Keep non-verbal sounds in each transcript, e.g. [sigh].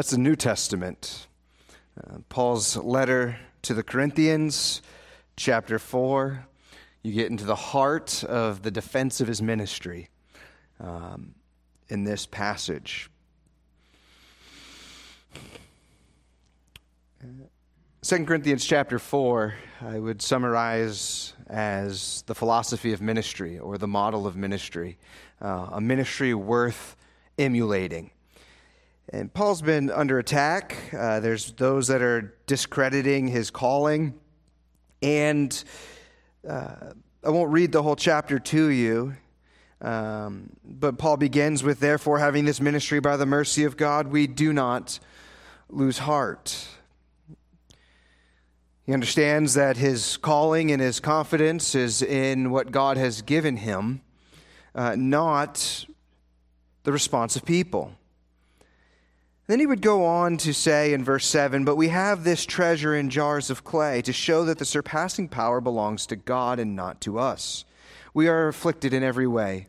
That's the New Testament. Uh, Paul's letter to the Corinthians, chapter 4. You get into the heart of the defense of his ministry um, in this passage. 2 Corinthians chapter 4, I would summarize as the philosophy of ministry or the model of ministry, uh, a ministry worth emulating. And Paul's been under attack. Uh, there's those that are discrediting his calling. And uh, I won't read the whole chapter to you, um, but Paul begins with, Therefore, having this ministry by the mercy of God, we do not lose heart. He understands that his calling and his confidence is in what God has given him, uh, not the response of people. Then he would go on to say in verse 7 But we have this treasure in jars of clay to show that the surpassing power belongs to God and not to us. We are afflicted in every way,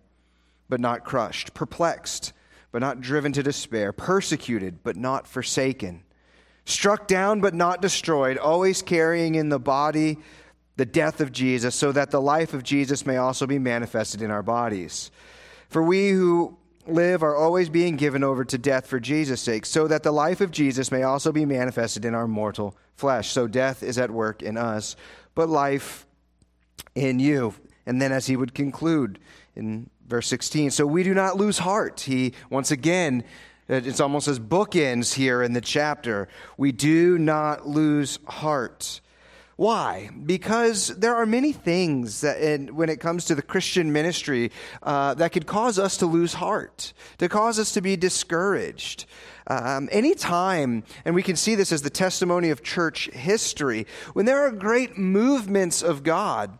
but not crushed, perplexed, but not driven to despair, persecuted, but not forsaken struck down but not destroyed, always carrying in the body the death of Jesus, so that the life of Jesus may also be manifested in our bodies. For we who live are always being given over to death for Jesus' sake, so that the life of Jesus may also be manifested in our mortal flesh. So death is at work in us, but life in you. And then, as he would conclude in verse 16, so we do not lose heart. He once again it's almost as bookends here in the chapter. We do not lose heart. Why? Because there are many things that, when it comes to the Christian ministry, uh, that could cause us to lose heart, to cause us to be discouraged. Um, anytime, and we can see this as the testimony of church history, when there are great movements of God,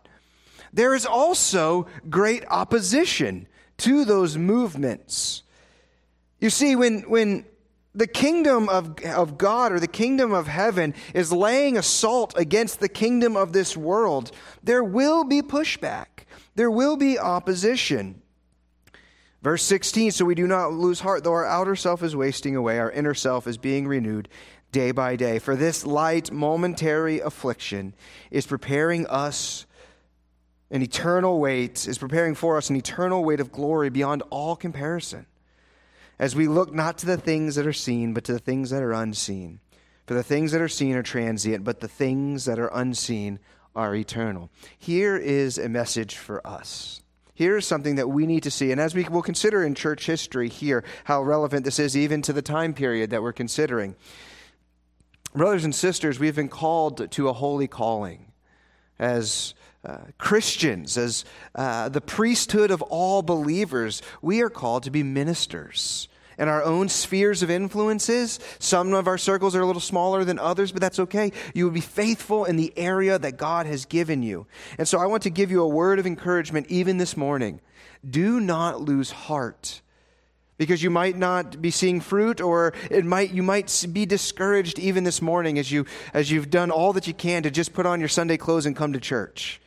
there is also great opposition to those movements. You see, when, when the kingdom of, of God or the kingdom of heaven is laying assault against the kingdom of this world, there will be pushback, there will be opposition. Verse 16 So we do not lose heart, though our outer self is wasting away, our inner self is being renewed day by day. For this light, momentary affliction is preparing us an eternal weight, is preparing for us an eternal weight of glory beyond all comparison as we look not to the things that are seen, but to the things that are unseen. For the things that are seen are transient, but the things that are unseen are eternal. Here is a message for us. Here is something that we need to see. And as we will consider in church history here, how relevant this is even to the time period that we're considering. Brothers and sisters, we've been called to a holy calling as uh, Christians, as uh, the priesthood of all believers. We are called to be ministers and our own spheres of influences. Some of our circles are a little smaller than others, but that's okay. You will be faithful in the area that God has given you. And so I want to give you a word of encouragement even this morning. Do not lose heart because you might not be seeing fruit or it might you might be discouraged even this morning as you as you've done all that you can to just put on your Sunday clothes and come to church.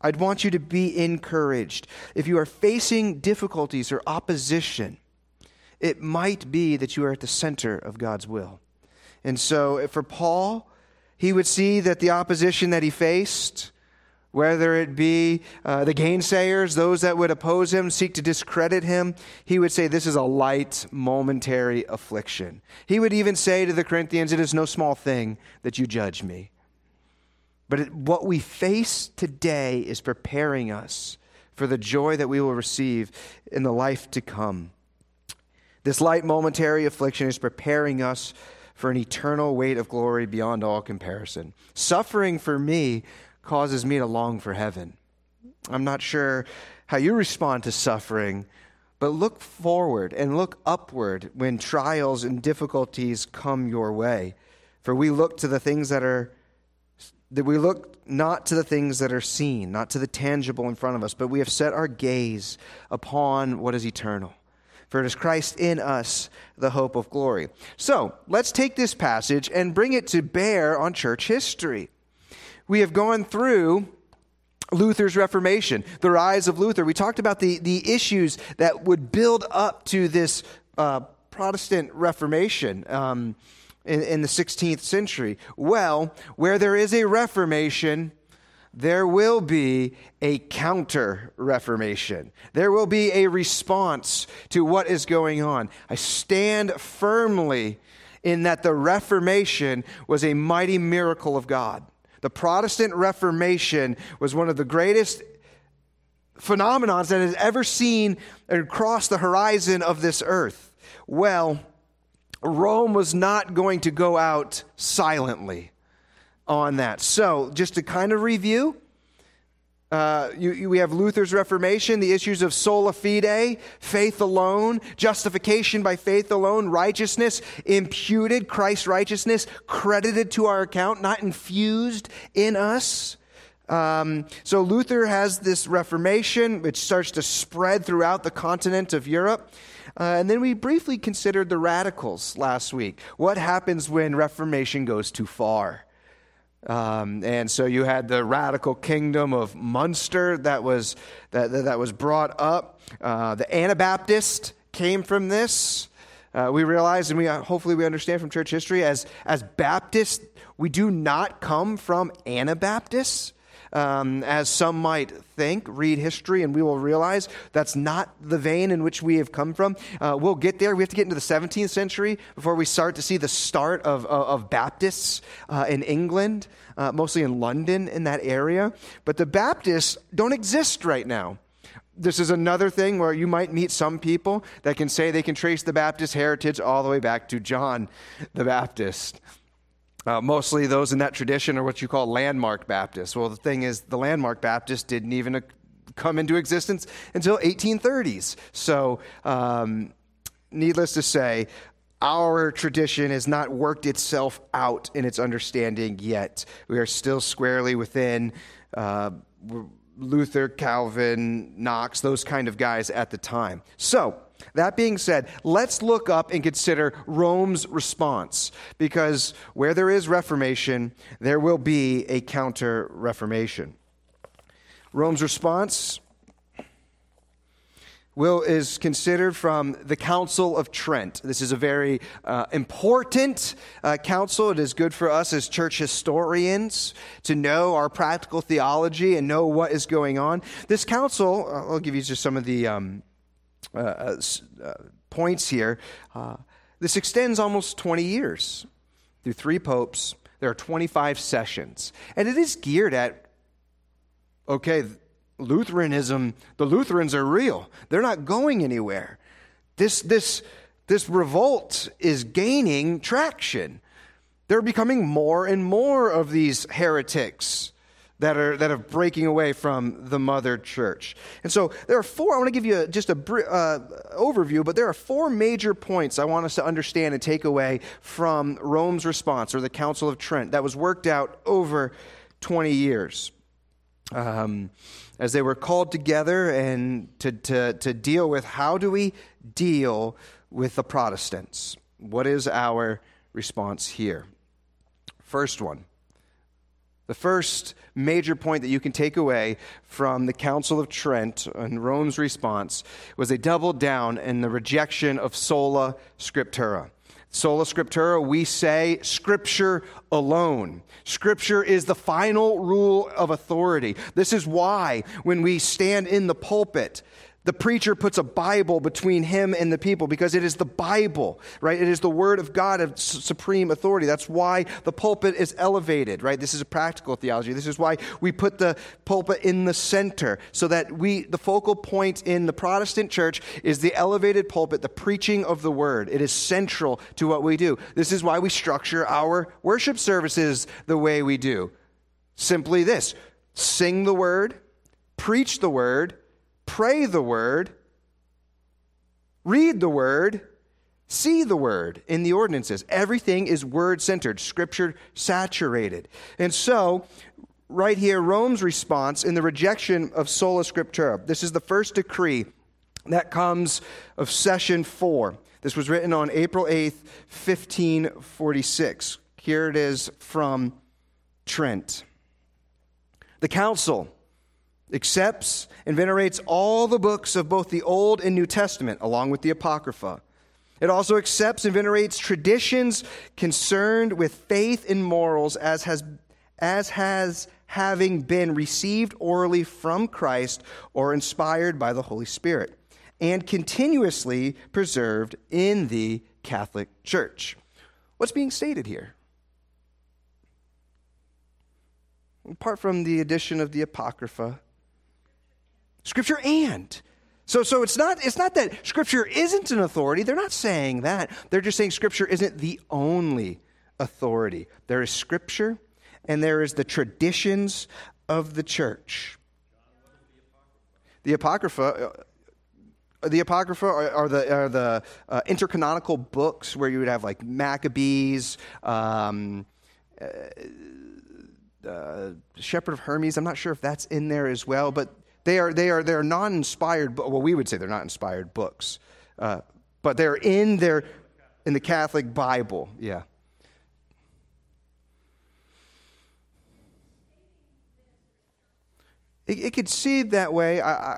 I'd want you to be encouraged. If you are facing difficulties or opposition, it might be that you are at the center of God's will. And so for Paul, he would see that the opposition that he faced, whether it be uh, the gainsayers, those that would oppose him, seek to discredit him, he would say, This is a light, momentary affliction. He would even say to the Corinthians, It is no small thing that you judge me. But it, what we face today is preparing us for the joy that we will receive in the life to come. This light momentary affliction is preparing us for an eternal weight of glory beyond all comparison. Suffering for me causes me to long for heaven. I'm not sure how you respond to suffering, but look forward and look upward when trials and difficulties come your way. For we look to the things that are that we look not to the things that are seen, not to the tangible in front of us, but we have set our gaze upon what is eternal. For it is Christ in us, the hope of glory. So let's take this passage and bring it to bear on church history. We have gone through Luther's Reformation, the rise of Luther. We talked about the, the issues that would build up to this uh, Protestant Reformation um, in, in the 16th century? Well, where there is a Reformation, there will be a counter reformation. There will be a response to what is going on. I stand firmly in that the Reformation was a mighty miracle of God. The Protestant Reformation was one of the greatest phenomenons that has ever seen across the horizon of this earth. Well, Rome was not going to go out silently on that. So, just to kind of review, uh, you, you, we have Luther's Reformation, the issues of sola fide, faith alone, justification by faith alone, righteousness imputed, Christ's righteousness credited to our account, not infused in us. Um, so Luther has this Reformation, which starts to spread throughout the continent of Europe. Uh, and then we briefly considered the radicals last week. What happens when Reformation goes too far? Um, and so you had the radical kingdom of Munster that was, that, that was brought up. Uh, the Anabaptist came from this. Uh, we realize, and we uh, hopefully we understand from church history, as, as Baptists, we do not come from Anabaptists um, as some might think. Read history, and we will realize that's not the vein in which we have come from. Uh, we'll get there. We have to get into the 17th century before we start to see the start of, of, of Baptists uh, in England, uh, mostly in London, in that area. But the Baptists don't exist right now this is another thing where you might meet some people that can say they can trace the Baptist heritage all the way back to John the Baptist. Uh, mostly those in that tradition are what you call landmark Baptists. Well, the thing is, the landmark Baptists didn't even uh, come into existence until 1830s. So, um, needless to say, our tradition has not worked itself out in its understanding yet. We are still squarely within uh, Luther, Calvin, Knox, those kind of guys at the time. So, that being said, let's look up and consider Rome's response, because where there is reformation, there will be a counter reformation. Rome's response will is considered from the Council of Trent. This is a very uh, important uh, council. It is good for us as church historians to know our practical theology and know what is going on. This council, uh, I'll give you just some of the um, uh, uh, uh, points here. this extends almost 20 years through three popes. There are 25 sessions. And it is geared at, okay, Lutheranism, the Lutherans are real. They're not going anywhere. This, this, this revolt is gaining traction. They're becoming more and more of these heretics that are that are breaking away from the mother church. And so there are four. I want to give you a, just a uh, overview, but there are four major points I want us to understand and take away from Rome's response or the Council of Trent that was worked out over 20 years. Um, as they were called together and to, to, to deal with how do we deal with the Protestants? What is our response here? First one the first major point that you can take away from the Council of Trent and Rome's response was they doubled down in the rejection of sola scriptura. Sola scriptura, we say scripture alone. Scripture is the final rule of authority. This is why when we stand in the pulpit, the preacher puts a Bible between him and the people because it is the Bible, right? It is the Word of God of supreme authority. That's why the pulpit is elevated, right? This is a practical theology. This is why we put the pulpit in the center so that we, the focal point in the Protestant church is the elevated pulpit, the preaching of the Word. It is central to what we do. This is why we structure our worship services the way we do. Simply this sing the Word, preach the Word, pray the word, read the word, see the word in the ordinances. Everything is word centered, scripture saturated. And so, right here, Rome's response in the rejection of sola scriptura. This is the first decree that comes of session four. This was written on April 8th, 1546. Here it is from Trent. The council accepts and venerates all the books of both the Old and New Testament, along with the Apocrypha, It also accepts and venerates traditions concerned with faith and morals as has, as has having been received orally from Christ or inspired by the Holy Spirit and continuously preserved in the Catholic Church. What's being stated here? Apart from the addition of the Apocrypha, Scripture and. So, so it's, not, it's not that Scripture isn't an authority. They're not saying that. They're just saying Scripture isn't the only authority. There is Scripture, and there is the traditions of the church. The Apocrypha, uh, the Apocrypha are, are the, are the uh, intercanonical books where you would have like Maccabees, um, uh, uh, Shepherd of Hermas. I'm not sure if that's in there as well, but they are, they are, they are non inspired, well, we would say they're not inspired books, uh, but they're in, their, in the Catholic Bible. Yeah. It, it could seem that way. I,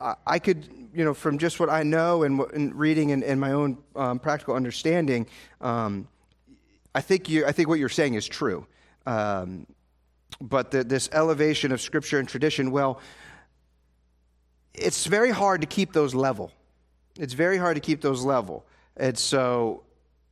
I, I, could, you know, from just what I know and, and reading and, and, my own um, practical understanding, um, I, think you, I think what you're saying is true. Um, but the, this elevation of scripture and tradition, well, it's very hard to keep those level. It's very hard to keep those level. And so,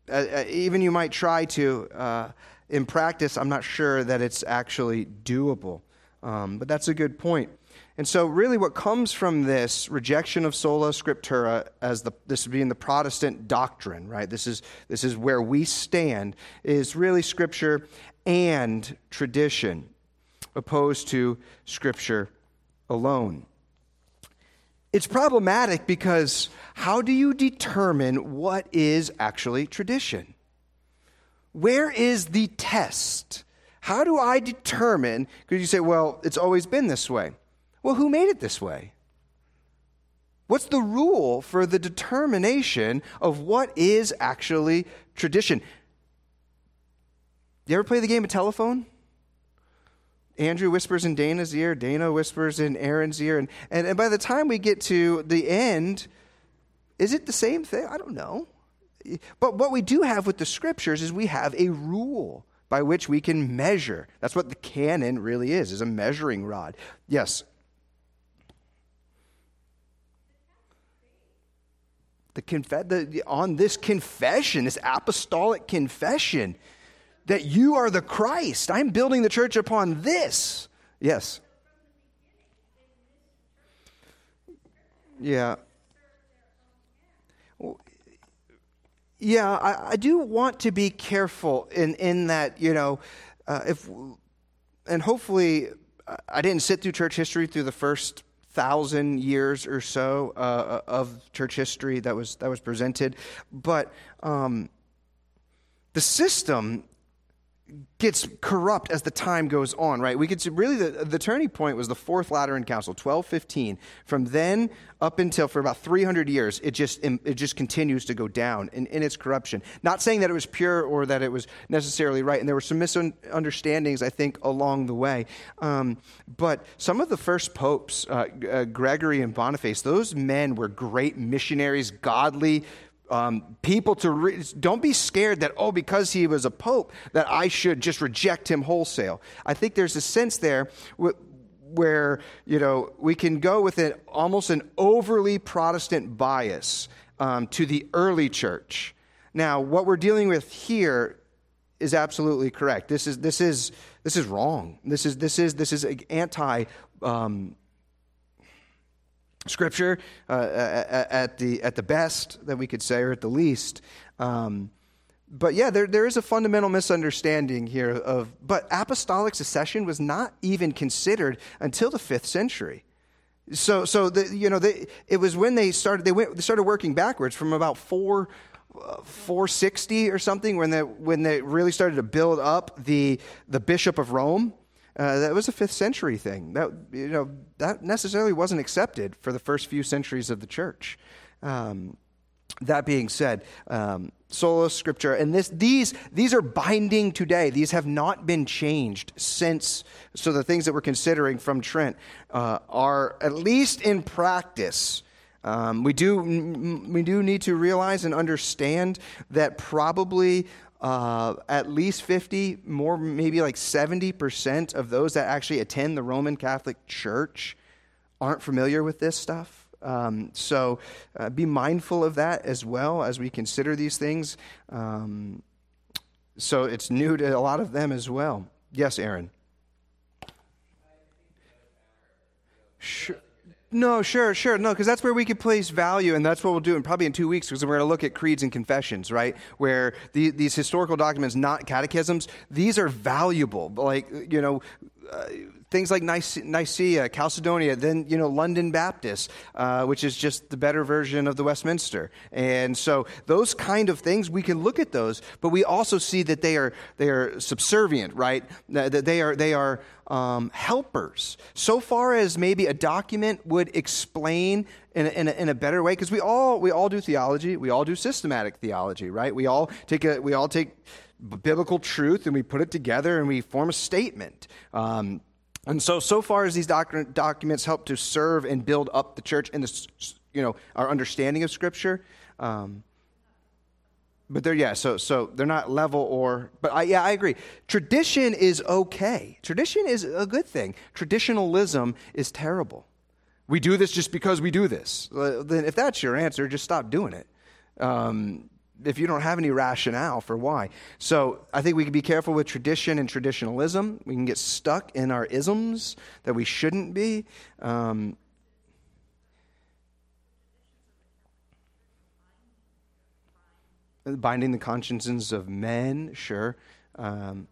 uh, uh, even you might try to, uh, in practice, I'm not sure that it's actually doable. Um, but that's a good point. And so, really, what comes from this rejection of sola scriptura as the, this being the Protestant doctrine, right? This is, this is where we stand, is really Scripture and tradition, opposed to Scripture alone. It's problematic because how do you determine what is actually tradition? Where is the test? How do I determine? Because you say, well, it's always been this way. Well, who made it this way? What's the rule for the determination of what is actually tradition? You ever play the game of telephone? Andrew whispers in Dana's ear, Dana whispers in Aaron's ear, and, and, and by the time we get to the end, is it the same thing? I don't know. But what we do have with the scriptures is we have a rule by which we can measure. That's what the canon really is, is a measuring rod. Yes. The, conf- the, on this confession, this apostolic confession, that you are the Christ. I'm building the church upon this. Yes. Yeah. Yeah, I, I, do want to be careful in, in that, you know, uh, if, and hopefully I didn't sit through church history through the first thousand years or so uh, of church history that was, that was presented, but um, the system gets corrupt as the time goes on, right? We could see really the, the turning point was the Fourth Lateran Council, 1215. From then up until for about 300 years, it just, it just continues to go down in, in its corruption. Not saying that it was pure or that it was necessarily right, and there were some misunderstandings, I think, along the way. Um, but some of the first popes, uh, uh, Gregory and Boniface, those men were great missionaries, godly um, people to re- don't be scared that oh because he was a pope that i should just reject him wholesale. I think there's a sense there wh- where you know we can go with an almost an overly protestant bias um, to the early church. Now what we're dealing with here is absolutely correct. This is this is this is wrong. This is this is this is anti um, Scripture uh, at, the, at the best that we could say, or at the least. Um, but yeah, there, there is a fundamental misunderstanding here of, but apostolic succession was not even considered until the fifth century. So, so the, you know, it was when they started, they, went, they started working backwards from about 4, uh, 460 or something when they, when they really started to build up the, the Bishop of Rome. Uh, that was a fifth century thing. That you know that necessarily wasn't accepted for the first few centuries of the church. Um, that being said, um, sola scriptura, and this, these, these are binding today. These have not been changed since. So the things that we're considering from Trent uh, are, at least in practice, Um, we, do, we do need to realize and understand that probably uh, at least 50, more maybe like 70% of those that actually attend the Roman Catholic Church aren't familiar with this stuff. Um, so uh, be mindful of that as well as we consider these things. Um, so it's new to a lot of them as well. Yes, Aaron. Sure. No, sure, sure. No, because that's where we could place value, and that's what we'll do in probably in two weeks, because we're going to look at creeds and confessions, right? Where the, these historical documents, not catechisms, these are valuable. Like, you know, uh, things like Nicaea, Chalcedonia, then you know London Baptist, uh, which is just the better version of the Westminster. And so those kind of things we can look at those, but we also see that they are they are subservient, right? That they are they are um, helpers. So far as maybe a document would explain in a, in a, in a better way, because we all we all do theology, we all do systematic theology, right? We all take a we all take biblical truth and we put it together and we form a statement. Um, and so, so far as these doc- documents help to serve and build up the church and the, you know, our understanding of Scripture, um, but they're yeah, so so they're not level or. But I, yeah, I agree. Tradition is okay. Tradition is a good thing. Traditionalism is terrible. We do this just because we do this. Then, if that's your answer, just stop doing it. Um, if you don't have any rationale for why. So I think we can be careful with tradition and traditionalism. We can get stuck in our isms that we shouldn't be. Um, binding the consciences of men, sure. Um,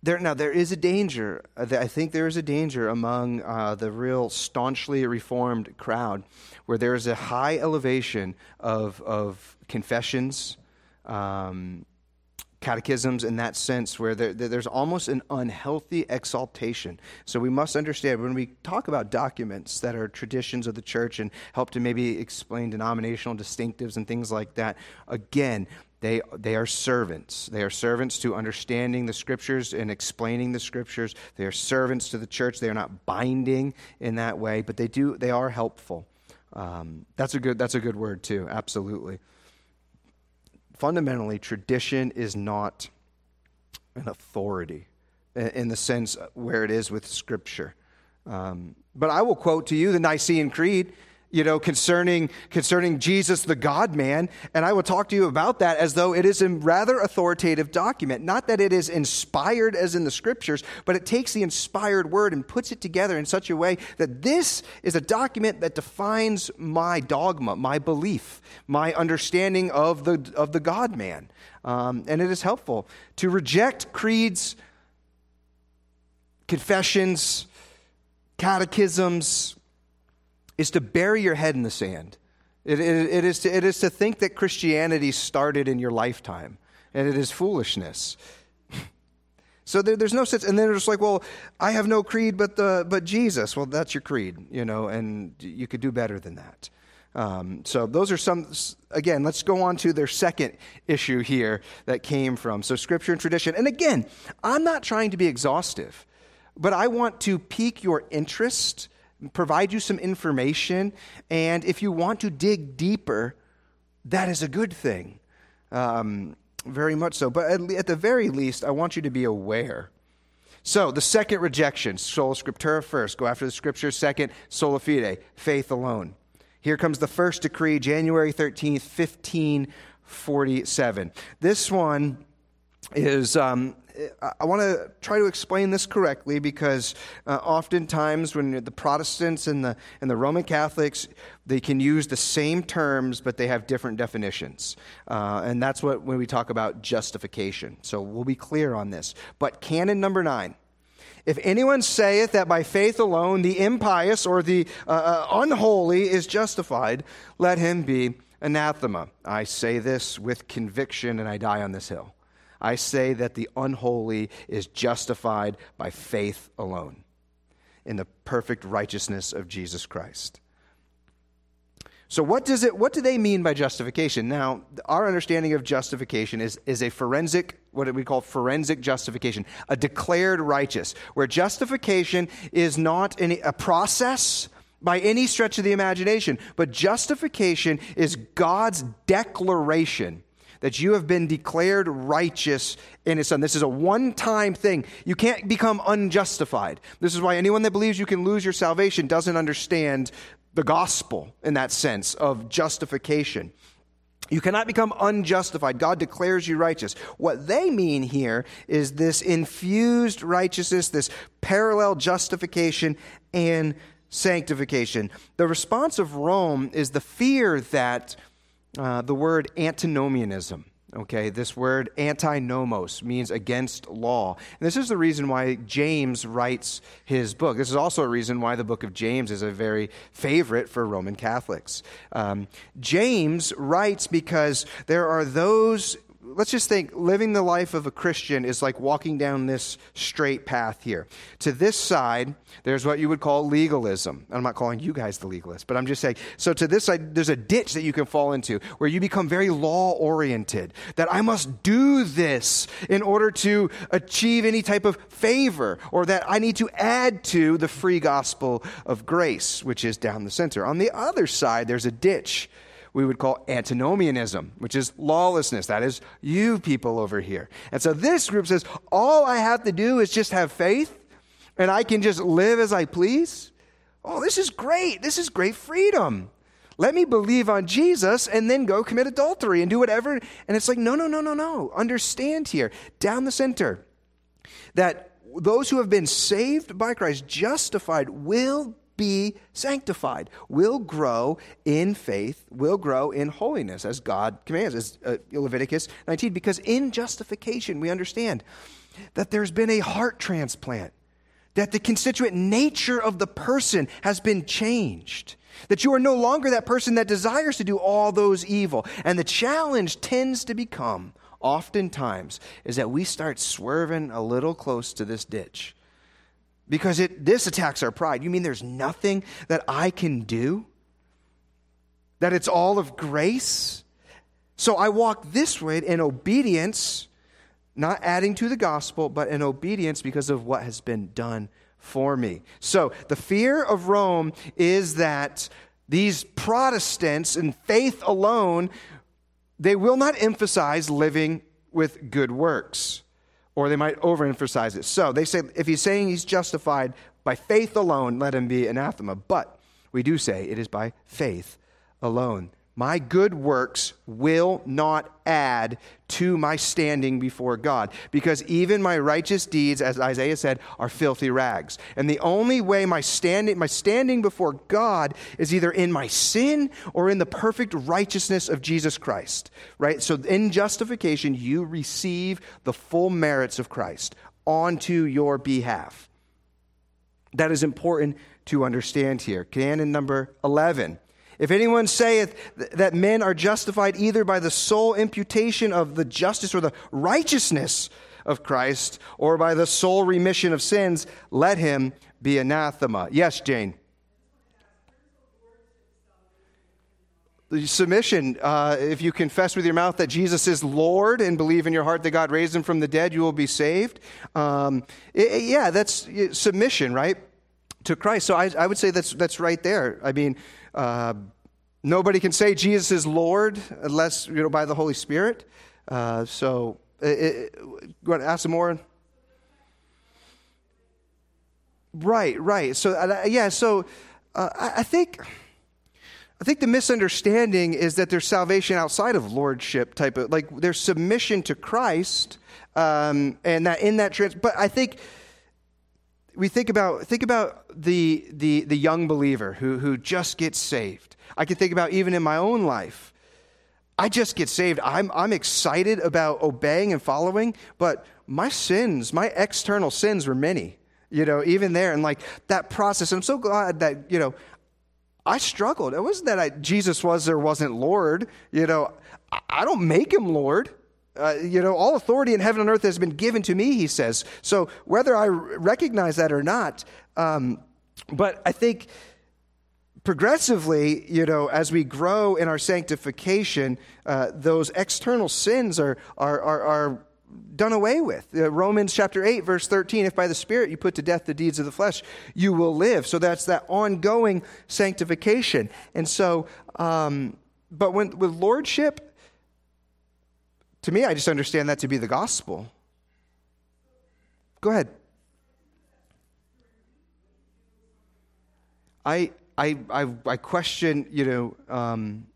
There, now, there is a danger. Uh, I think there is a danger among uh, the real staunchly reformed crowd where there is a high elevation of, of confessions, um, catechisms in that sense, where there, there's almost an unhealthy exaltation. So we must understand when we talk about documents that are traditions of the church and help to maybe explain denominational distinctives and things like that, again, they, they are servants. They are servants to understanding the scriptures and explaining the scriptures. They are servants to the church. They are not binding in that way, but they do they are helpful. Um, that's a good that's a good word too. Absolutely. Fundamentally, tradition is not an authority in the sense where it is with Scripture. Um, but I will quote to you the Nicene Creed you know, concerning, concerning Jesus, the God man. And I will talk to you about that as though it is a rather authoritative document. Not that it is inspired as in the scriptures, but it takes the inspired word and puts it together in such a way that this is a document that defines my dogma, my belief, my understanding of the, of the God man. Um, and it is helpful to reject creeds, confessions, catechisms, is to bury your head in the sand. It, it, it, is to, it is to think that Christianity started in your lifetime, and it is foolishness. [laughs] so there, there's no sense. And then they're just like, well, I have no creed but, the, but Jesus. Well, that's your creed, you know, and you could do better than that. Um, so those are some, again, let's go on to their second issue here that came from. So scripture and tradition. And again, I'm not trying to be exhaustive, but I want to pique your interest provide you some information. And if you want to dig deeper, that is a good thing. Um, very much so. But at, at, the very least, I want you to be aware. So, the second rejection, sola scriptura first, go after the scripture. Second, sola fide, faith alone. Here comes the first decree, January 13th, 1547. This one is um, I want to try to explain this correctly because uh, oftentimes when the Protestants and the, and the Roman Catholics, they can use the same terms, but they have different definitions. Uh, and that's what when we talk about justification. So we'll be clear on this. But canon number nine. If anyone saith that by faith alone the impious or the uh, uh unholy is justified, let him be anathema. I say this with conviction, and I die on this hill. I say that the unholy is justified by faith alone in the perfect righteousness of Jesus Christ. So what does it what do they mean by justification? Now, our understanding of justification is, is a forensic what we call forensic justification, a declared righteous, where justification is not any, a process by any stretch of the imagination, but justification is God's declaration that you have been declared righteous in his son. This is a one time thing. You can't become unjustified. This is why anyone that believes you can lose your salvation doesn't understand the gospel in that sense of justification. You cannot become unjustified. God declares you righteous. What they mean here is this infused righteousness, this parallel justification and sanctification. The response of Rome is the fear that uh, the word antinomianism. Okay, this word antinomos means against law. And this is the reason why James writes his book. This is also a reason why the book of James is a very favorite for Roman Catholics. Um, James writes because there are those let's just think living the life of a Christian is like walking down this straight path here. To this side, there's what you would call legalism. I'm not calling you guys the legalist, but I'm just saying. So to this side, there's a ditch that you can fall into where you become very law oriented, that I must do this in order to achieve any type of favor, or that I need to add to the free gospel of grace, which is down the center. On the other side, there's a ditch we would call antinomianism, which is lawlessness. That is you people over here. And so this group says, all I have to do is just have faith and I can just live as I please. Oh, this is great. This is great freedom. Let me believe on Jesus and then go commit adultery and do whatever. And it's like, no, no, no, no, no. Understand here, down the center, that those who have been saved by Christ, justified, will be sanctified, will grow in faith, will grow in holiness as God commands, as uh, Leviticus 19. Because in justification, we understand that there's been a heart transplant, that the constituent nature of the person has been changed. That you are no longer that person that desires to do all those evil. And the challenge tends to become, oftentimes, is that we start swerving a little close to this ditch because it, this attacks our pride. You mean there's nothing that I can do? That it's all of grace? So I walk this way in obedience, not adding to the gospel, but in obedience because of what has been done for me. So the fear of Rome is that these Protestants in faith alone, they will not emphasize living with good works or they might overemphasize it. So they say if he's saying he's justified by faith alone, let him be anathema. But we do say it is by faith alone. My good works will not add to my standing before God, because even my righteous deeds, as Isaiah said, are filthy rags. And the only way my standing, my standing before God is either in my sin or in the perfect righteousness of Jesus Christ. Right? So in justification, you receive the full merits of Christ onto your behalf. That is important to understand here. Canon number 11. If anyone saith that men are justified either by the sole imputation of the justice or the righteousness of Christ, or by the sole remission of sins, let him be anathema. Yes, Jane. The submission, uh, if you confess with your mouth that Jesus is Lord and believe in your heart that God raised him from the dead, you will be saved. Um, it, yeah, that's submission, right? To Christ. So I, I would say that's, that's right there. I mean, uh, nobody can say Jesus is Lord unless, you know, by the Holy Spirit. Uh, so, it, it, you want to ask some more? Right, right. So, uh, yeah, so uh, I, I think. I think the misunderstanding is that there's salvation outside of lordship type of like there's submission to Christ, um, and that in that trans. But I think we think about think about the the the young believer who who just gets saved. I can think about even in my own life. I just get saved. I'm I'm excited about obeying and following, but my sins, my external sins were many. You know, even there and like that process. I'm so glad that, you know, I struggled. It wasn't that I, Jesus was or wasn't Lord. You know, I don't make him Lord. Uh, you know, all authority in heaven and earth has been given to me, he says. So whether I recognize that or not, um, but I think progressively, you know, as we grow in our sanctification, uh, those external sins are, are, are, are done away with. Uh, Romans chapter 8, verse 13 if by the Spirit you put to death the deeds of the flesh, you will live. So that's that ongoing sanctification. And so, um, but when, with lordship, to me, I just understand that to be the gospel. Go ahead. I, I, I, I question, you know, um,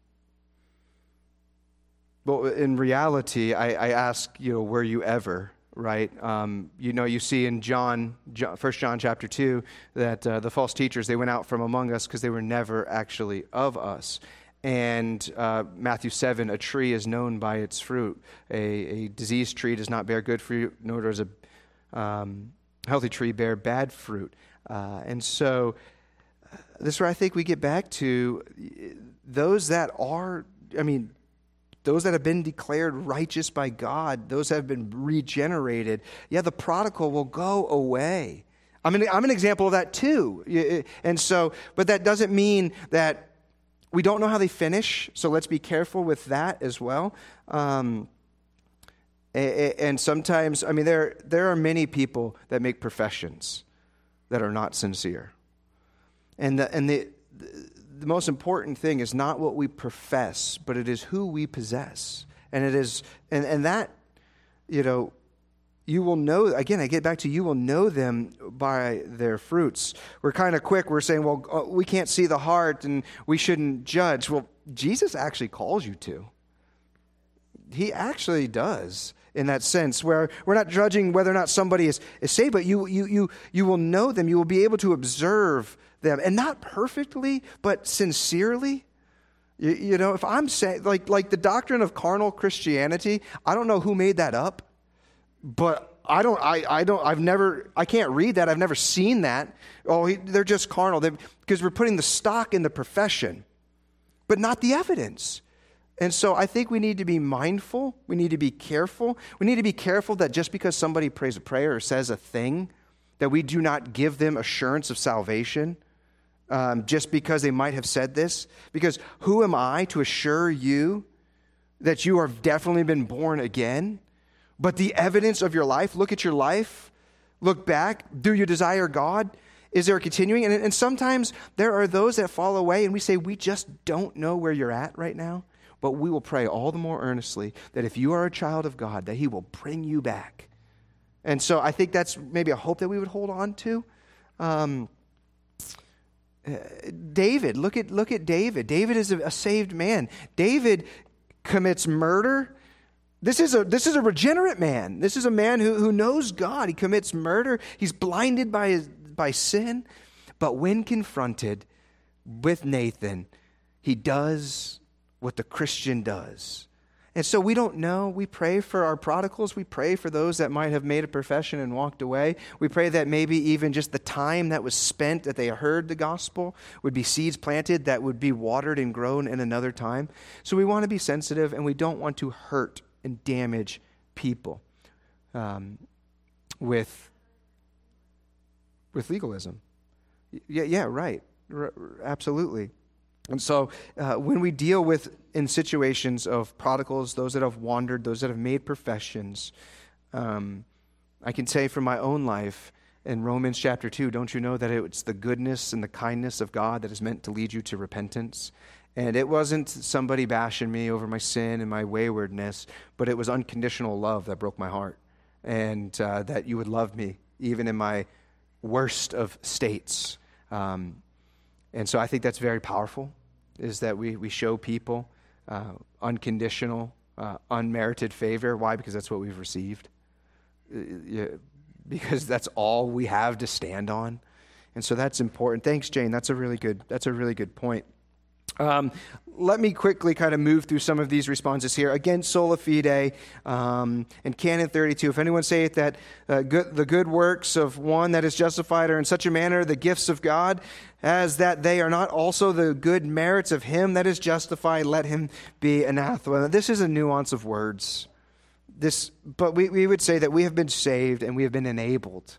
but in reality, I, I ask, you know, were you ever, right? Um, you know, you see in John, John 1 John chapter 2, that uh, the false teachers, they went out from among us because they were never actually of us. And uh, Matthew 7, a tree is known by its fruit. A, a diseased tree does not bear good fruit, nor does a um, healthy tree bear bad fruit. Uh, and so this is where I think we get back to those that are, I mean, those that have been declared righteous by God, those that have been regenerated. Yeah, the prodigal will go away. I mean, I'm an example of that too. And so, but that doesn't mean that we don't know how they finish. So let's be careful with that as well. Um, and sometimes, I mean, there, there are many people that make professions that are not sincere. And the, and the, the most important thing is not what we profess, but it is who we possess. And it is, and, and that, you know, you will know, again, I get back to you will know them by their fruits. We're kind of quick. We're saying, well, uh, we can't see the heart and we shouldn't judge. Well, Jesus actually calls you to. He actually does in that sense, where we're not judging whether or not somebody is, is saved, but you, you, you, you will know them. You will be able to observe them, and not perfectly, but sincerely. You, you know, if I'm saying, like, like the doctrine of carnal Christianity, I don't know who made that up, but I don't, I, I don't, I've never, I can't read that. I've never seen that. Oh, he, they're just carnal. They, because we're putting the stock in the profession, but not the evidence. And so I think we need to be mindful. We need to be careful. We need to be careful that just because somebody prays a prayer or says a thing, that we do not give them assurance of salvation um, just because they might have said this. Because who am I to assure you that you have definitely been born again? But the evidence of your life, look at your life, look back. Do you desire God? Is there a continuing? And, and sometimes there are those that fall away, and we say, We just don't know where you're at right now. But we will pray all the more earnestly that if you are a child of God, that He will bring you back. And so I think that's maybe a hope that we would hold on to. Um, uh, David, look at, look at David. David is a, a saved man. David commits murder. This is a, this is a regenerate man. This is a man who, who knows God. He commits murder. He's blinded by, his, by sin. But when confronted with Nathan, he does what the Christian does. And so we don't know. We pray for our prodigals. We pray for those that might have made a profession and walked away. We pray that maybe even just the time that was spent that they heard the gospel would be seeds planted that would be watered and grown in another time. So we want to be sensitive and we don't want to hurt and damage people um, with, with legalism. Yeah, yeah, right. R- absolutely. And so, uh, when we deal with in situations of prodigals, those that have wandered, those that have made professions, um, I can say from my own life in Romans chapter 2, don't you know that it's the goodness and the kindness of God that is meant to lead you to repentance? And it wasn't somebody bashing me over my sin and my waywardness, but it was unconditional love that broke my heart. And uh, that you would love me even in my worst of states. Um, and so I think that's very powerful, is that we, we show people uh, unconditional, uh, unmerited favor. Why? Because that's what we've received. Uh, because that's all we have to stand on. And so that's important. Thanks, Jane. That's a really good, that's a really good point. Um, let me quickly kind of move through some of these responses here. Again, sola fide um, in Canon 32. If anyone saith that uh, good, the good works of one that is justified are in such a manner the gifts of God, as that they are not also the good merits of him that is justified, let him be anathema. This is a nuance of words. This, but we, we would say that we have been saved and we have been enabled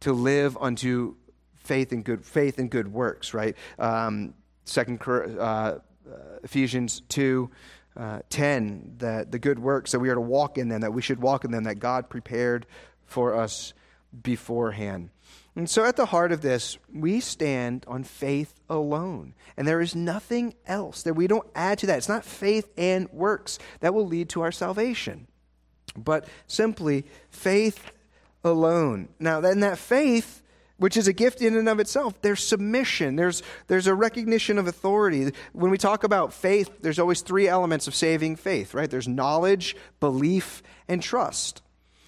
to live unto faith and good faith and good works, right? Um, Second uh, Ephesians 2 uh, 10, that the good works that we are to walk in them, that we should walk in them, that God prepared for us beforehand. And so, at the heart of this, we stand on faith alone. And there is nothing else that we don't add to that. It's not faith and works that will lead to our salvation, but simply faith alone. Now, then that faith which is a gift in and of itself. There's submission, there's, there's a recognition of authority. When we talk about faith, there's always three elements of saving faith, right? There's knowledge, belief, and trust.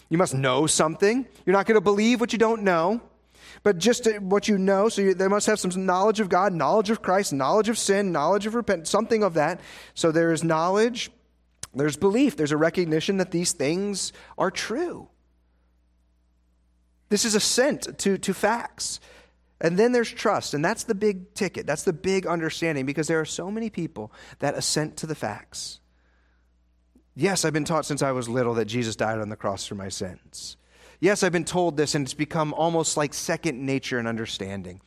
You must know something. You're not going to believe what you don't know, but just what you know. So you, they must have some knowledge of God, knowledge of Christ, knowledge of sin, knowledge of repentance, something of that. So there is knowledge, there's belief, there's a recognition that these things are true. This is assent to, to facts. And then there's trust, and that's the big ticket. That's the big understanding because there are so many people that assent to the facts. Yes, I've been taught since I was little that Jesus died on the cross for my sins. Yes, I've been told this, and it's become almost like second nature and understanding.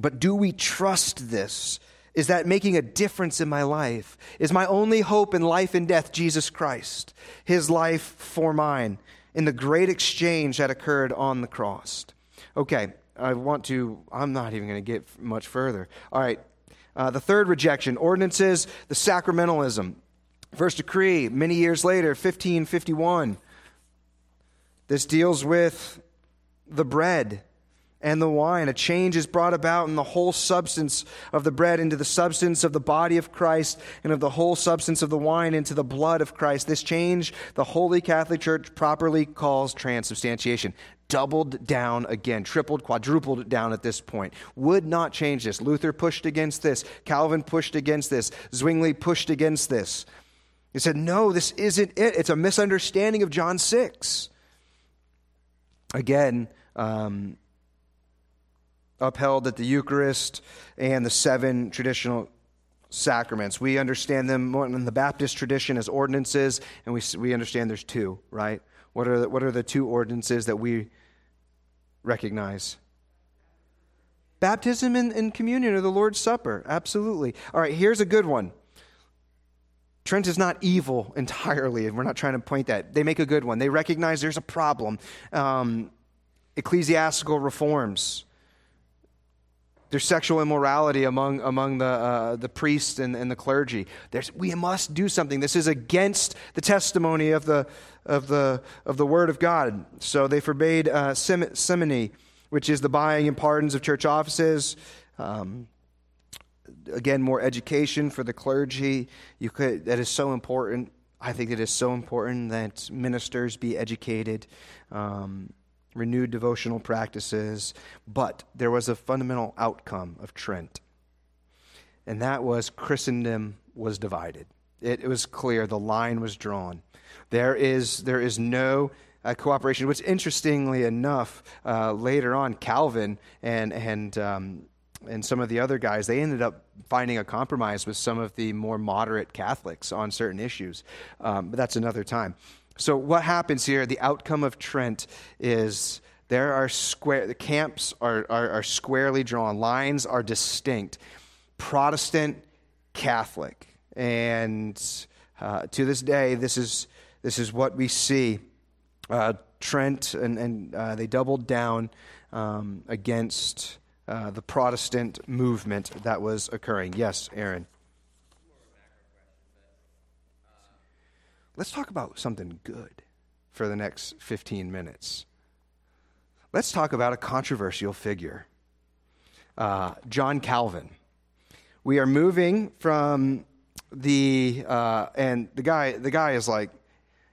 But do we trust this? Is that making a difference in my life? Is my only hope in life and death Jesus Christ, his life for mine? In the great exchange that occurred on the cross. Okay, I want to, I'm not even going to get much further. All right, uh, the third rejection ordinances, the sacramentalism. First decree, many years later, 1551. This deals with the bread and the wine. A change is brought about in the whole substance of the bread into the substance of the body of Christ, and of the whole substance of the wine into the blood of Christ. This change, the Holy Catholic Church properly calls transubstantiation. Doubled down again, tripled, quadrupled down at this point. Would not change this. Luther pushed against this. Calvin pushed against this. Zwingli pushed against this. He said, No, this isn't it. It's a misunderstanding of John 6. Again, um, upheld that the Eucharist and the seven traditional sacraments. We understand them in the Baptist tradition as ordinances, and we, we understand there's two, right? What are, the, what are the two ordinances that we recognize? Baptism and, and communion or the Lord's Supper, absolutely. All right, here's a good one. Trent is not evil [laughs] entirely, and we're not trying to point that. They make a good one. They recognize there's a problem. Um, ecclesiastical reforms there's sexual immorality among, among the, uh, the priests and, and the clergy. There's, we must do something. This is against the testimony of the, of the, of the Word of God. So they forbade uh, simony, which is the buying and pardons of church offices. Um, again, more education for the clergy. You could, that is so important. I think it is so important that ministers be educated. Um, renewed devotional practices, but there was a fundamental outcome of Trent. And that was Christendom was divided. It, it was clear, the line was drawn. There is, there is no uh, cooperation, which interestingly enough, uh, later on, Calvin and, and, um, and some of the other guys, they ended up finding a compromise with some of the more moderate Catholics on certain issues. Um, but that's another time. So, what happens here, the outcome of Trent is there are square, the camps are, are, are squarely drawn, lines are distinct Protestant, Catholic. And uh, to this day, this is, this is what we see. Uh, Trent and, and uh, they doubled down um, against uh, the Protestant movement that was occurring. Yes, Aaron. Let's talk about something good for the next 15 minutes. Let's talk about a controversial figure uh, John Calvin. We are moving from the, uh, and the guy, the guy is like,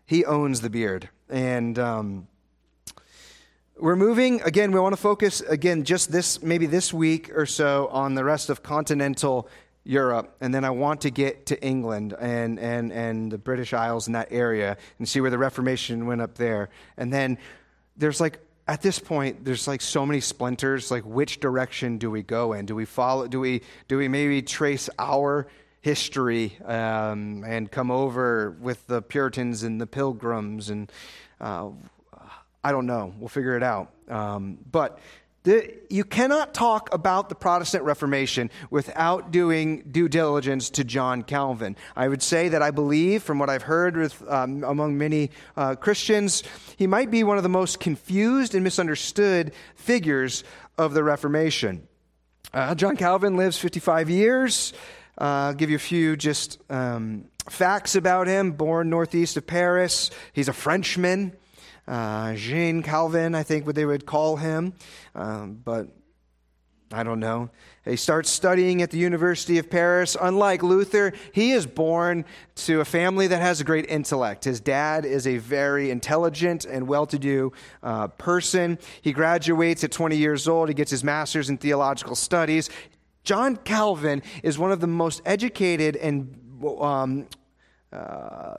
he owns the beard. And, um, we're moving again. We want to focus again, just this maybe this week or so, on the rest of continental Europe, and then I want to get to England and, and, and the British Isles in that area and see where the Reformation went up there. And then there's like, at this point, there's like so many splinters. Like, which direction do we go in? Do we follow? Do we, do we maybe trace our history um, and come over with the Puritans and the Pilgrims? And uh, I don't know. We'll figure it out. Um, but The, you cannot talk about the Protestant Reformation without doing due diligence to John Calvin. I would say that I believe, from what I've heard with, um, among many uh, Christians, he might be one of the most confused and misunderstood figures of the Reformation. Uh, John Calvin lives 55 years. Uh, I'll give you a few just um, facts about him. Born northeast of Paris, he's a Frenchman uh, Jean Calvin, I think what they would call him, um, but I don't know. He starts studying at the University of Paris. Unlike Luther, he is born to a family that has a great intellect. His dad is a very intelligent and well to do uh, person. He graduates at 20 years old. He gets his master's in theological studies. John Calvin is one of the most educated and um, uh,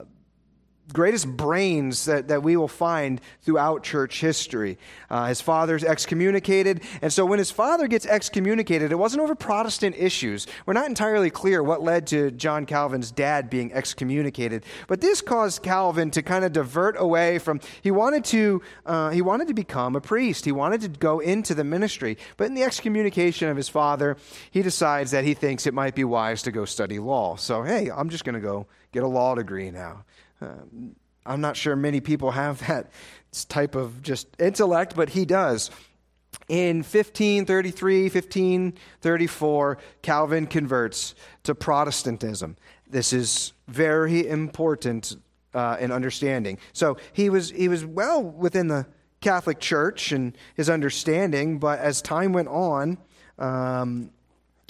greatest brains that, that we will find throughout church history. Uh, his father's excommunicated, and so when his father gets excommunicated, it wasn't over Protestant issues. We're not entirely clear what led to John Calvin's dad being excommunicated, but this caused Calvin to kind of divert away from. He wanted to uh, he wanted to become a priest. He wanted to go into the ministry, but in the excommunication of his father, he decides that he thinks it might be wise to go study law. So hey, I'm just going to go get a law degree now. Um, I'm not sure many people have [laughs] that type of just intellect, but he does. In 1533, 1534, Calvin converts to Protestantism. This is very important uh, in understanding. So he was, he was well within the Catholic Church and his understanding, but as time went on, um,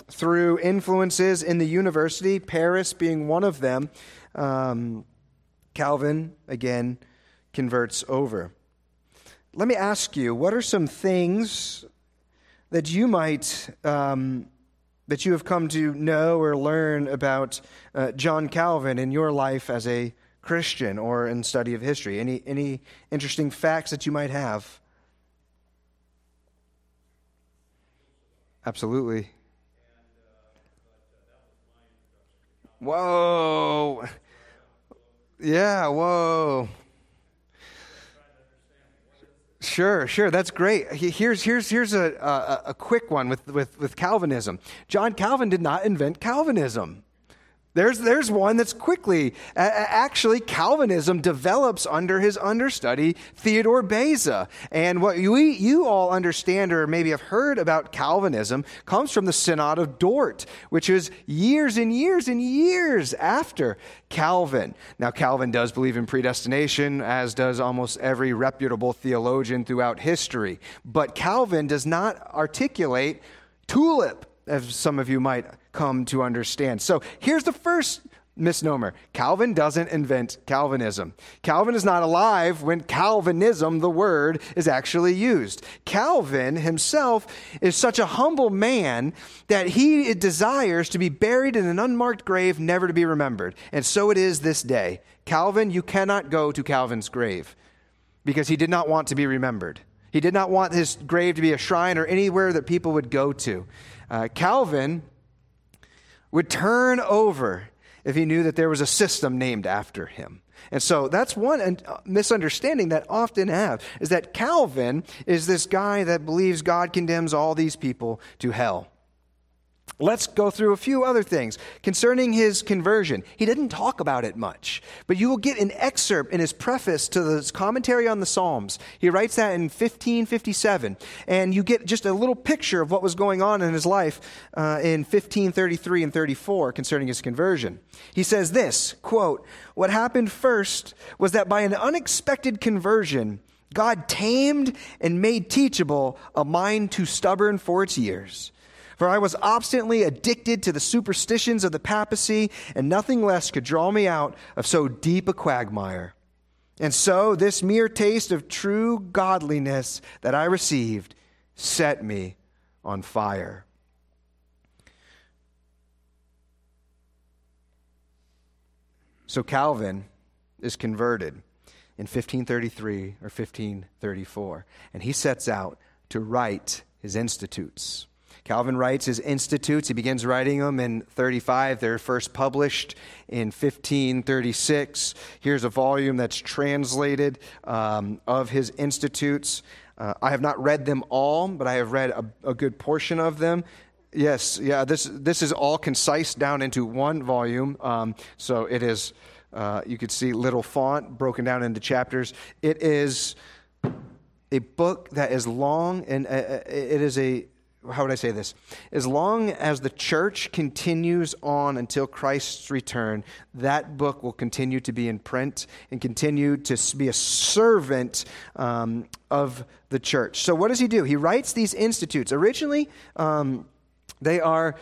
through influences in the university, Paris being one of them, um, Calvin, again, converts over. Let me ask you, what are some things that you might, um, that you have come to know or learn about uh, John Calvin in your life as a Christian or in study of history? Any, any interesting facts that you might have? Absolutely. Whoa. Yeah, whoa. Sure, sure. That's great. Here's, here's, here's a, a, a quick one with, with, with Calvinism. John Calvin did not invent Calvinism. There's, there's one that's quickly. Actually, Calvinism develops under his understudy, Theodore Beza. And what you, you all understand or maybe have heard about Calvinism comes from the Synod of Dort, which is years and years and years after Calvin. Now, Calvin does believe in predestination, as does almost every reputable theologian throughout history. But Calvin does not articulate tulip, as some of you might come to understand. So here's the first misnomer Calvin doesn't invent Calvinism. Calvin is not alive when Calvinism, the word, is actually used. Calvin himself is such a humble man that he desires to be buried in an unmarked grave, never to be remembered. And so it is this day. Calvin, you cannot go to Calvin's grave because he did not want to be remembered. He did not want his grave to be a shrine or anywhere that people would go to. Uh, Calvin would turn over if he knew that there was a system named after him. And so that's one uh, misunderstanding that often have is that Calvin is this guy that believes God condemns all these people to hell. Let's go through a few other things. Concerning his conversion, he didn't talk about it much, but you will get an excerpt in his preface to the commentary on the Psalms. He writes that in 1557, and you get just a little picture of what was going on in his life uh, in 1533 and 34 concerning his conversion. He says this, quote, "What happened first was that by an unexpected conversion, God tamed and made teachable a mind too stubborn for its years." For I was obstinately addicted to the superstitions of the papacy, and nothing less could draw me out of so deep a quagmire. And so, this mere taste of true godliness that I received set me on fire. So, Calvin is converted in 1533 or 1534, and he sets out to write his institutes. Calvin writes his Institutes. He begins writing them in 35. They're first published in 1536. Here's a volume that's translated um, of his Institutes. Uh, I have not read them all, but I have read a, a good portion of them. Yes, yeah, this, this is all concise down into one volume. Um, so it is, uh, you could see little font broken down into chapters. It is a book that is long, and uh, uh it is a how would I say this? As long as the church continues on until Christ's return, that book will continue to be in print and continue to be a servant um, of the church. So, what does he do? He writes these institutes. Originally, um, they are,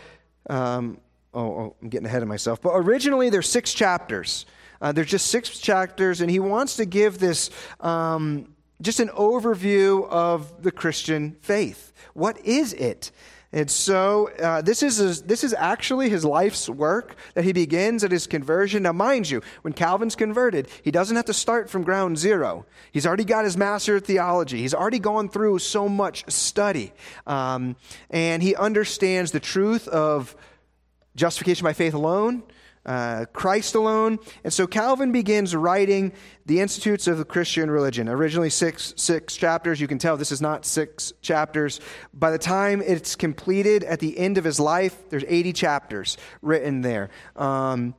um, oh, oh, I'm getting ahead of myself, but originally they're six chapters. Uh, they're just six chapters, and he wants to give this um, just an overview of the Christian faith. What is it? And so uh, this, is his, this is actually his life's work that he begins at his conversion. Now, mind you, when Calvin's converted, he doesn't have to start from ground zero. He's already got his master of theology. He's already gone through so much study. Um, and he understands the truth of justification by faith alone, uh, Christ alone. And so Calvin begins writing the Institutes of the Christian Religion. Originally six, six chapters. You can tell this is not six chapters. By the time it's completed at the end of his life, there's 80 chapters written there. Um,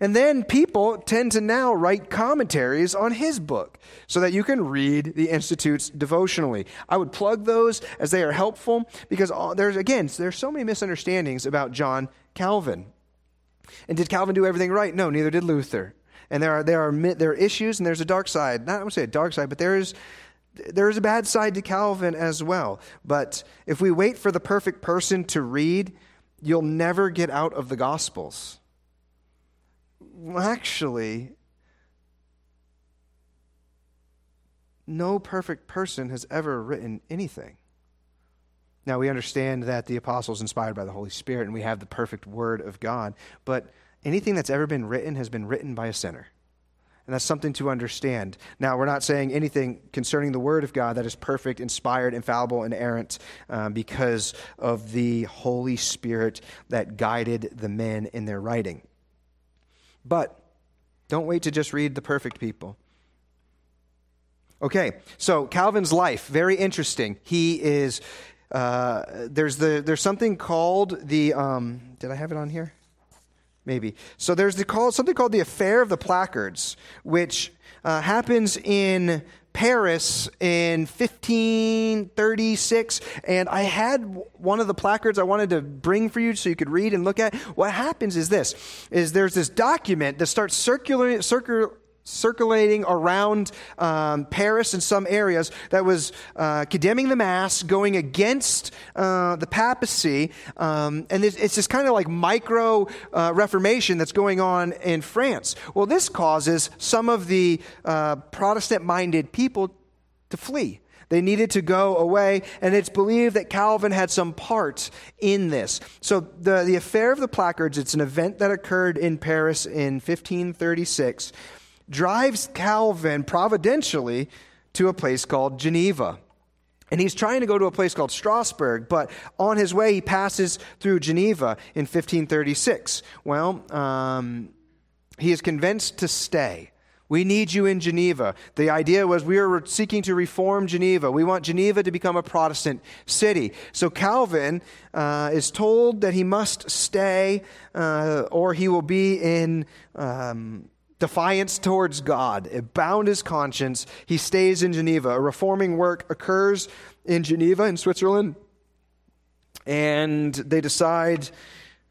and then people tend to now write commentaries on his book so that you can read the Institutes devotionally. I would plug those as they are helpful because all, there's, again, there's so many misunderstandings about John Calvin. And did Calvin do everything right? No, neither did Luther. And there are, there are, there are issues and there's a dark side. Not, I would say a dark side, but there is, there is a bad side to Calvin as well. But if we wait for the perfect person to read, you'll never get out of the Gospels. Actually, no perfect person has ever written anything. Now, we understand that the apostles inspired by the Holy Spirit and we have the perfect word of God, but anything that's ever been written has been written by a sinner. And that's something to understand. Now, we're not saying anything concerning the Word of God that is perfect, inspired, infallible, and errant um, because of the Holy Spirit that guided the men in their writing. But don't wait to just read the perfect people. Okay, so Calvin's life, very interesting. He is uh, there's, the, there's something called the, um, did I have it on here? Maybe. So there's the call, something called the Affair of the Placards, which uh, happens in Paris in 1536, and I had one of the placards I wanted to bring for you so you could read and look at. What happens is this: is there's this document that starts circulating, circulating circulating around um, Paris in some areas that was uh, condemning the Mass, going against uh, the papacy. Um, and it's, it's this kind of like micro uh, Reformation that's going on in France. Well, this causes some of the uh, Protestant minded people to flee. They needed to go away, and it's believed that Calvin had some part in this. So, the, the Affair of the Placards, it's an event that occurred in Paris in 1536 drives Calvin providentially to a place called Geneva. And he's trying to go to a place called Strasbourg, but on his way, he passes through Geneva in 1536. Well, um, he is convinced to stay. We need you in Geneva. The idea was we were seeking to reform Geneva. We want Geneva to become a Protestant city. So Calvin uh, is told that he must stay uh, or he will be in um, defiance towards God. It bound his conscience. He stays in Geneva. A reforming work occurs in Geneva, in Switzerland, and they decide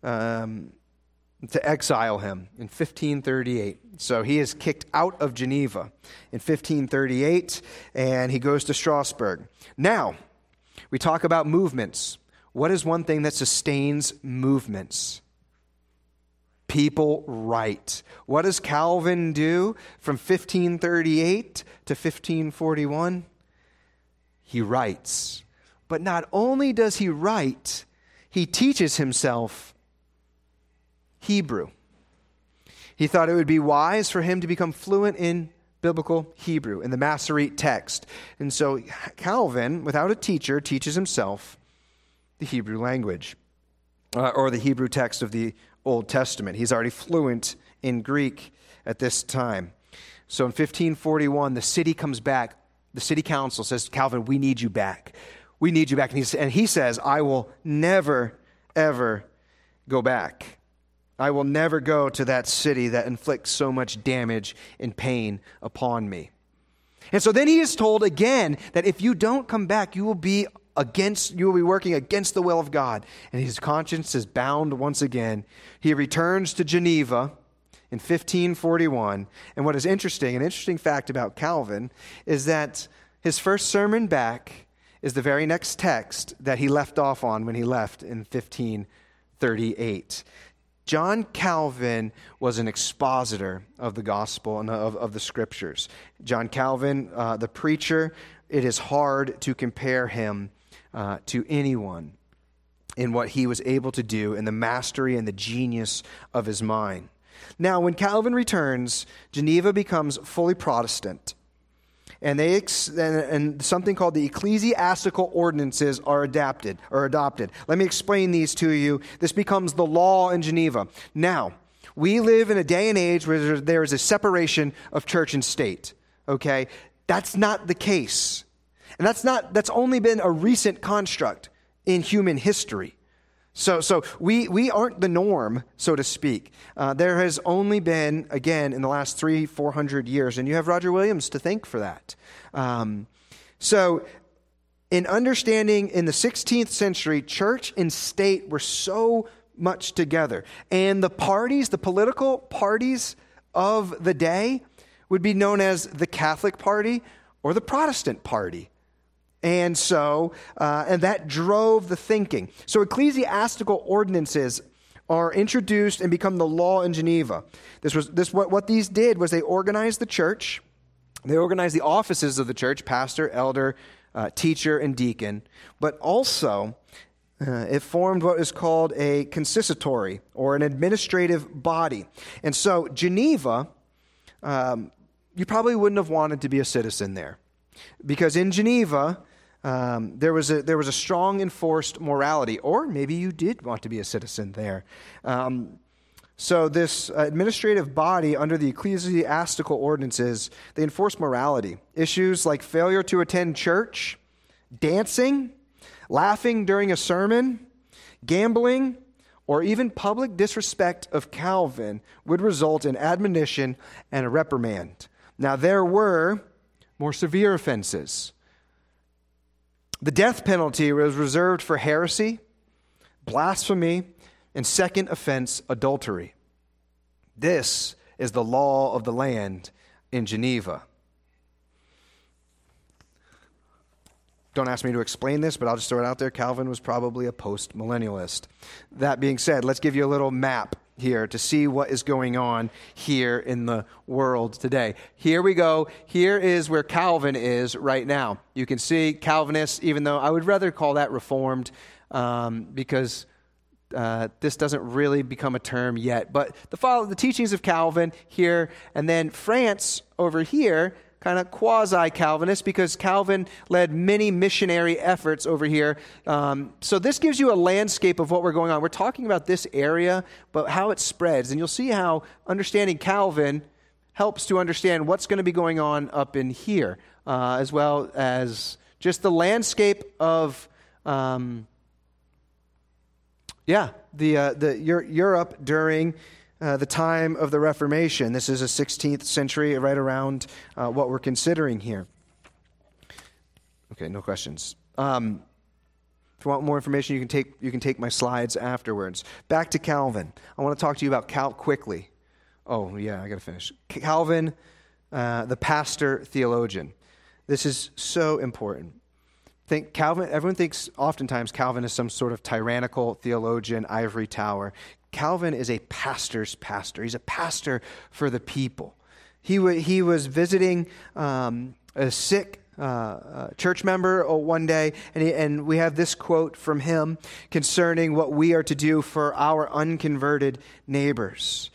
um, to exile him in 1538. So he is kicked out of Geneva in 1538, and he goes to Strasbourg. Now, we talk about movements. What is one thing that sustains movements? People right. What does Calvin do from 1538 to 1541? He writes. But not only does he write, he teaches himself Hebrew. He thought it would be wise for him to become fluent in biblical Hebrew, in the Masoretic text. And so Calvin, without a teacher, teaches himself the Hebrew language, uh, or the Hebrew text of the Old Testament. He's already fluent in Greek at this time. So in 1541, the city comes back the city council says, Calvin, we need you back. We need you back. And he, and he says, I will never, ever go back. I will never go to that city that inflicts so much damage and pain upon me. And so then he is told again that if you don't come back, you will be against you will be working against the will of God. And his conscience is bound once again. He returns to Geneva in 1541. And what is interesting, an interesting fact about Calvin, is that his first sermon back is the very next text that he left off on when he left in 1538. John Calvin was an expositor of the gospel and of, of the scriptures. John Calvin, uh, the preacher, it is hard to compare him uh, to anyone in what he was able to do in the mastery and the genius of his mind. Now, when Calvin returns, Geneva becomes fully Protestant and they ex- and, and something called the ecclesiastical ordinances are adapted or adopted. Let me explain these to you. This becomes the law in Geneva. Now, we live in a day and age where there is a separation of church and state. Okay? That's not the case. And that's not that's only been a recent construct in human history. So, so we, we aren't the norm, so to speak. Uh, there has only been, again, in the last three, four hundred years, and you have Roger Williams to thank for that. Um, so, in understanding in the 16th century, church and state were so much together. And the parties, the political parties of the day, would be known as the Catholic Party or the Protestant Party. And so, uh, and that drove the thinking. So, ecclesiastical ordinances are introduced and become the law in Geneva. This was this what, what these did was they organized the church, they organized the offices of the church, pastor, elder, uh, teacher, and deacon, but also uh, it formed what is called a consistory or an administrative body. And so, Geneva, um, you probably wouldn't have wanted to be a citizen there. Because in Geneva, um, there, was a, there was a strong enforced morality, or maybe you did want to be a citizen there. Um, so, this administrative body under the ecclesiastical ordinances, they enforce morality. Issues like failure to attend church, dancing, laughing during a sermon, gambling, or even public disrespect of Calvin would result in admonition and a reprimand. Now, there were more severe offenses the death penalty was reserved for heresy, blasphemy, and second offense, adultery. This is the law of the land in Geneva. Don't ask me to explain this, but I'll just throw it out there. Calvin was probably a post millennialist. That being said, let's give you a little map here to see what is going on here in the world today. Here we go. Here is where Calvin is right now. You can see Calvinists, even though I would rather call that Reformed um, because. Uh, this doesn't really become a term yet, but the follow the teachings of Calvin here, and then France over here kind of quasi Calvinist because Calvin led many missionary efforts over here. Um, so this gives you a landscape of what we're going on. We're talking about this area, but how it spreads. And you'll see how understanding Calvin helps to understand what's going to be going on up in here, uh, as well as just the landscape of. Um, yeah, the, uh, the Europe during uh, the time of the Reformation. This is a 16th century, right around uh, what we're considering here. Okay, no questions. Um, if you want more information, you can take you can take my slides afterwards. Back to Calvin. I want to talk to you about Cal quickly. Oh yeah, I got to finish. Calvin, uh, the pastor theologian. This is so important. Think Calvin. Everyone thinks oftentimes Calvin is some sort of tyrannical theologian, ivory tower. Calvin is a pastor's pastor. He's a pastor for the people. He, w- he was visiting um, a sick uh, uh, church member uh, one day, and, he, and we have this quote from him concerning what we are to do for our unconverted neighbors.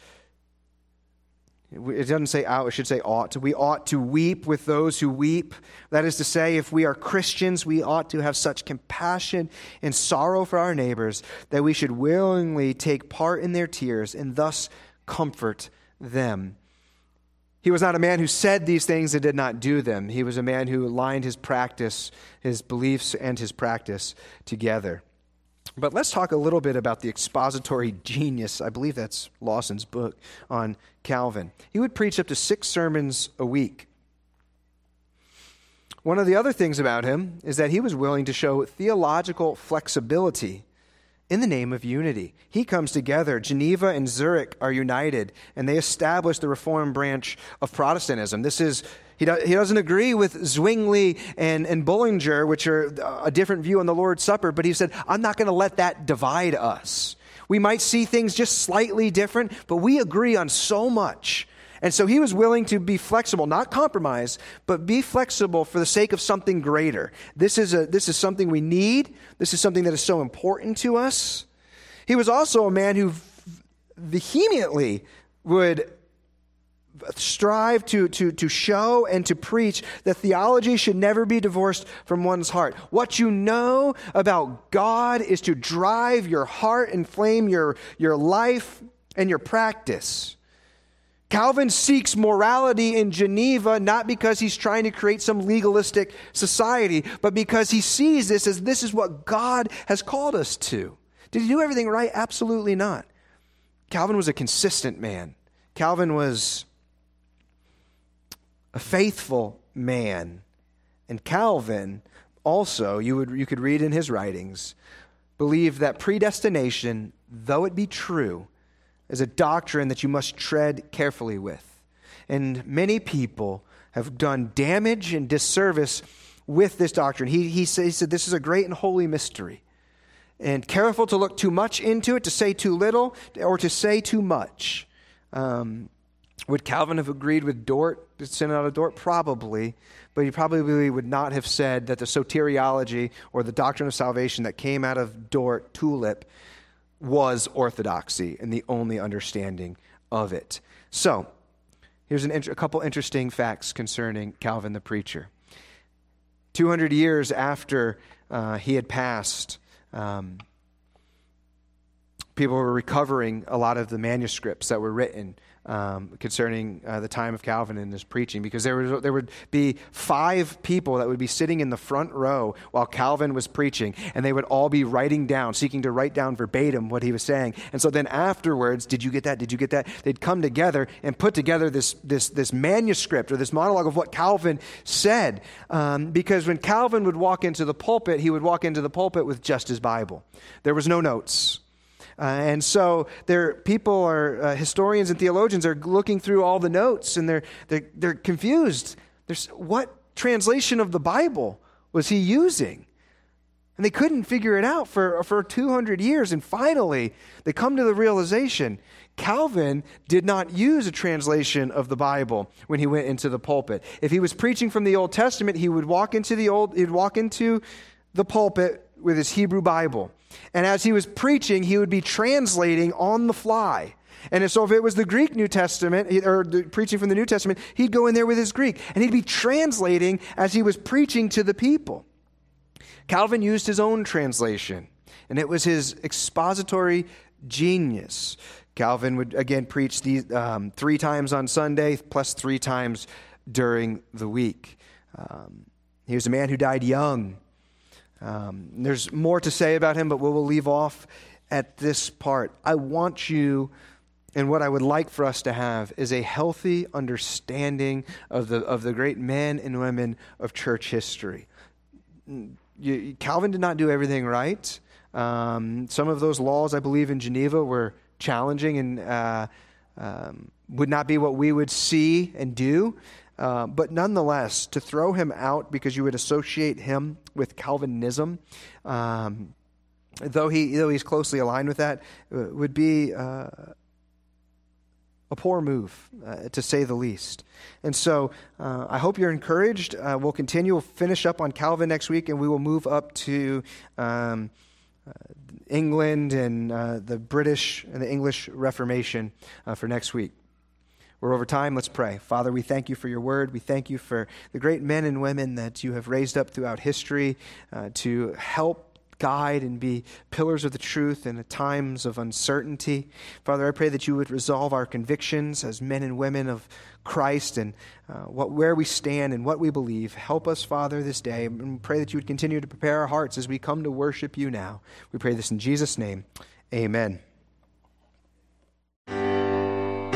It doesn't say out, it should say ought. We ought to weep with those who weep. That is to say, if we are Christians, we ought to have such compassion and sorrow for our neighbors that we should willingly take part in their tears and thus comfort them. He was not a man who said these things and did not do them. He was a man who aligned his practice, his beliefs, and his practice together. But let's talk a little bit about the expository [laughs] genius. I believe that's Lawson's book on Calvin. He would preach up to six sermons a week. One of the other things about him is that he was willing to show theological flexibility in the name of unity. He comes together. Geneva and Zurich are united, and they establish the Reformed branch of Protestantism. This is he, do, he doesn't agree with Zwingli and, and Bullinger, which are uh, a different view on the Lord's Supper, but he said, I'm not going to let that divide us. We might see things just slightly different, but we agree on so much. And so he was willing to be flexible, not compromise, but be flexible for the sake of something greater. This is, a, this is something we need. This is something that is so important to us. He was also a man who vehemently would strive to, to, to show and to preach that theology should never be divorced from one's heart. What you know about God is to drive your heart, inflame your, your life and your practice. Calvin seeks morality in Geneva not because he's trying to create some legalistic society, but because he sees this as this is what God has called us to. Did he do everything right? Absolutely not. Calvin was a consistent man. Calvin was a faithful man. And Calvin also, you, would, you could read in his writings, believed that predestination, though it be true, is a doctrine that you must tread carefully with. And many people have done damage and disservice with this doctrine. He, he, said, he said, This is a great and holy mystery. And careful to look too much into it, to say too little, or to say too much. Um, would Calvin have agreed with Dort, the Synod of Dort? Probably, but he probably would not have said that the soteriology or the doctrine of salvation that came out of Dort, Tulip, was orthodoxy and the only understanding of it. So, here's an, a couple interesting facts concerning Calvin the preacher. 200 years after uh, he had passed, um, people were recovering a lot of the manuscripts that were written um, concerning uh, the time of Calvin and his preaching, because there, was, there would be five people that would be sitting in the front row while Calvin was preaching, and they would all be writing down, seeking to write down verbatim what he was saying. And so then afterwards, did you get that? Did you get that? They'd come together and put together this, this, this manuscript or this monologue of what Calvin said. Um, because when Calvin would walk into the pulpit, he would walk into the pulpit with just his Bible. There was no notes. Uh, and so there, people are, uh, historians and theologians are looking through all the notes and they're, they're, they're confused. There's, what translation of the Bible was he using? And they couldn't figure it out for, for 200 years. And finally, they come to the realization Calvin did not use a translation of the Bible when he went into the pulpit. If he was preaching from the Old Testament, he would walk into the old, he'd walk into the pulpit with his Hebrew Bible. And as he was preaching, he would be translating on the fly. And so, if it was the Greek New Testament, or preaching from the New Testament, he'd go in there with his Greek and he'd be translating as he was preaching to the people. Calvin used his own translation, and it was his expository genius. Calvin would again preach these, um, three times on Sunday, plus three times during the week. Um, he was a man who died young. Um, there's more to say about him, but we'll leave off at this part. I want you, and what I would like for us to have, is a healthy understanding of the, of the great men and women of church history. You, Calvin did not do everything right. Um, some of those laws, I believe, in Geneva were challenging and uh, um, would not be what we would see and do. Uh, but nonetheless, to throw him out because you would associate him with Calvinism, um, though, he, though he's closely aligned with that, uh, would be uh, a poor move, uh, to say the least. And so uh, I hope you're encouraged. we'll continue, we'll finish up on Calvin next week, and we will move up to. Um, England and the British and the English Reformation for next week. We're over time. Let's pray. Father, we thank you for your word. We thank you for the great men and women that you have raised up throughout history uh, to help guide and be pillars of the truth in times of uncertainty. Father, I pray that you would resolve our convictions as men and women of Christ and uh, what, where we stand and what we believe. Help us, Father, this day. And pray that you would continue to prepare our hearts as we come to worship you now. We pray this in Jesus' name. Amen.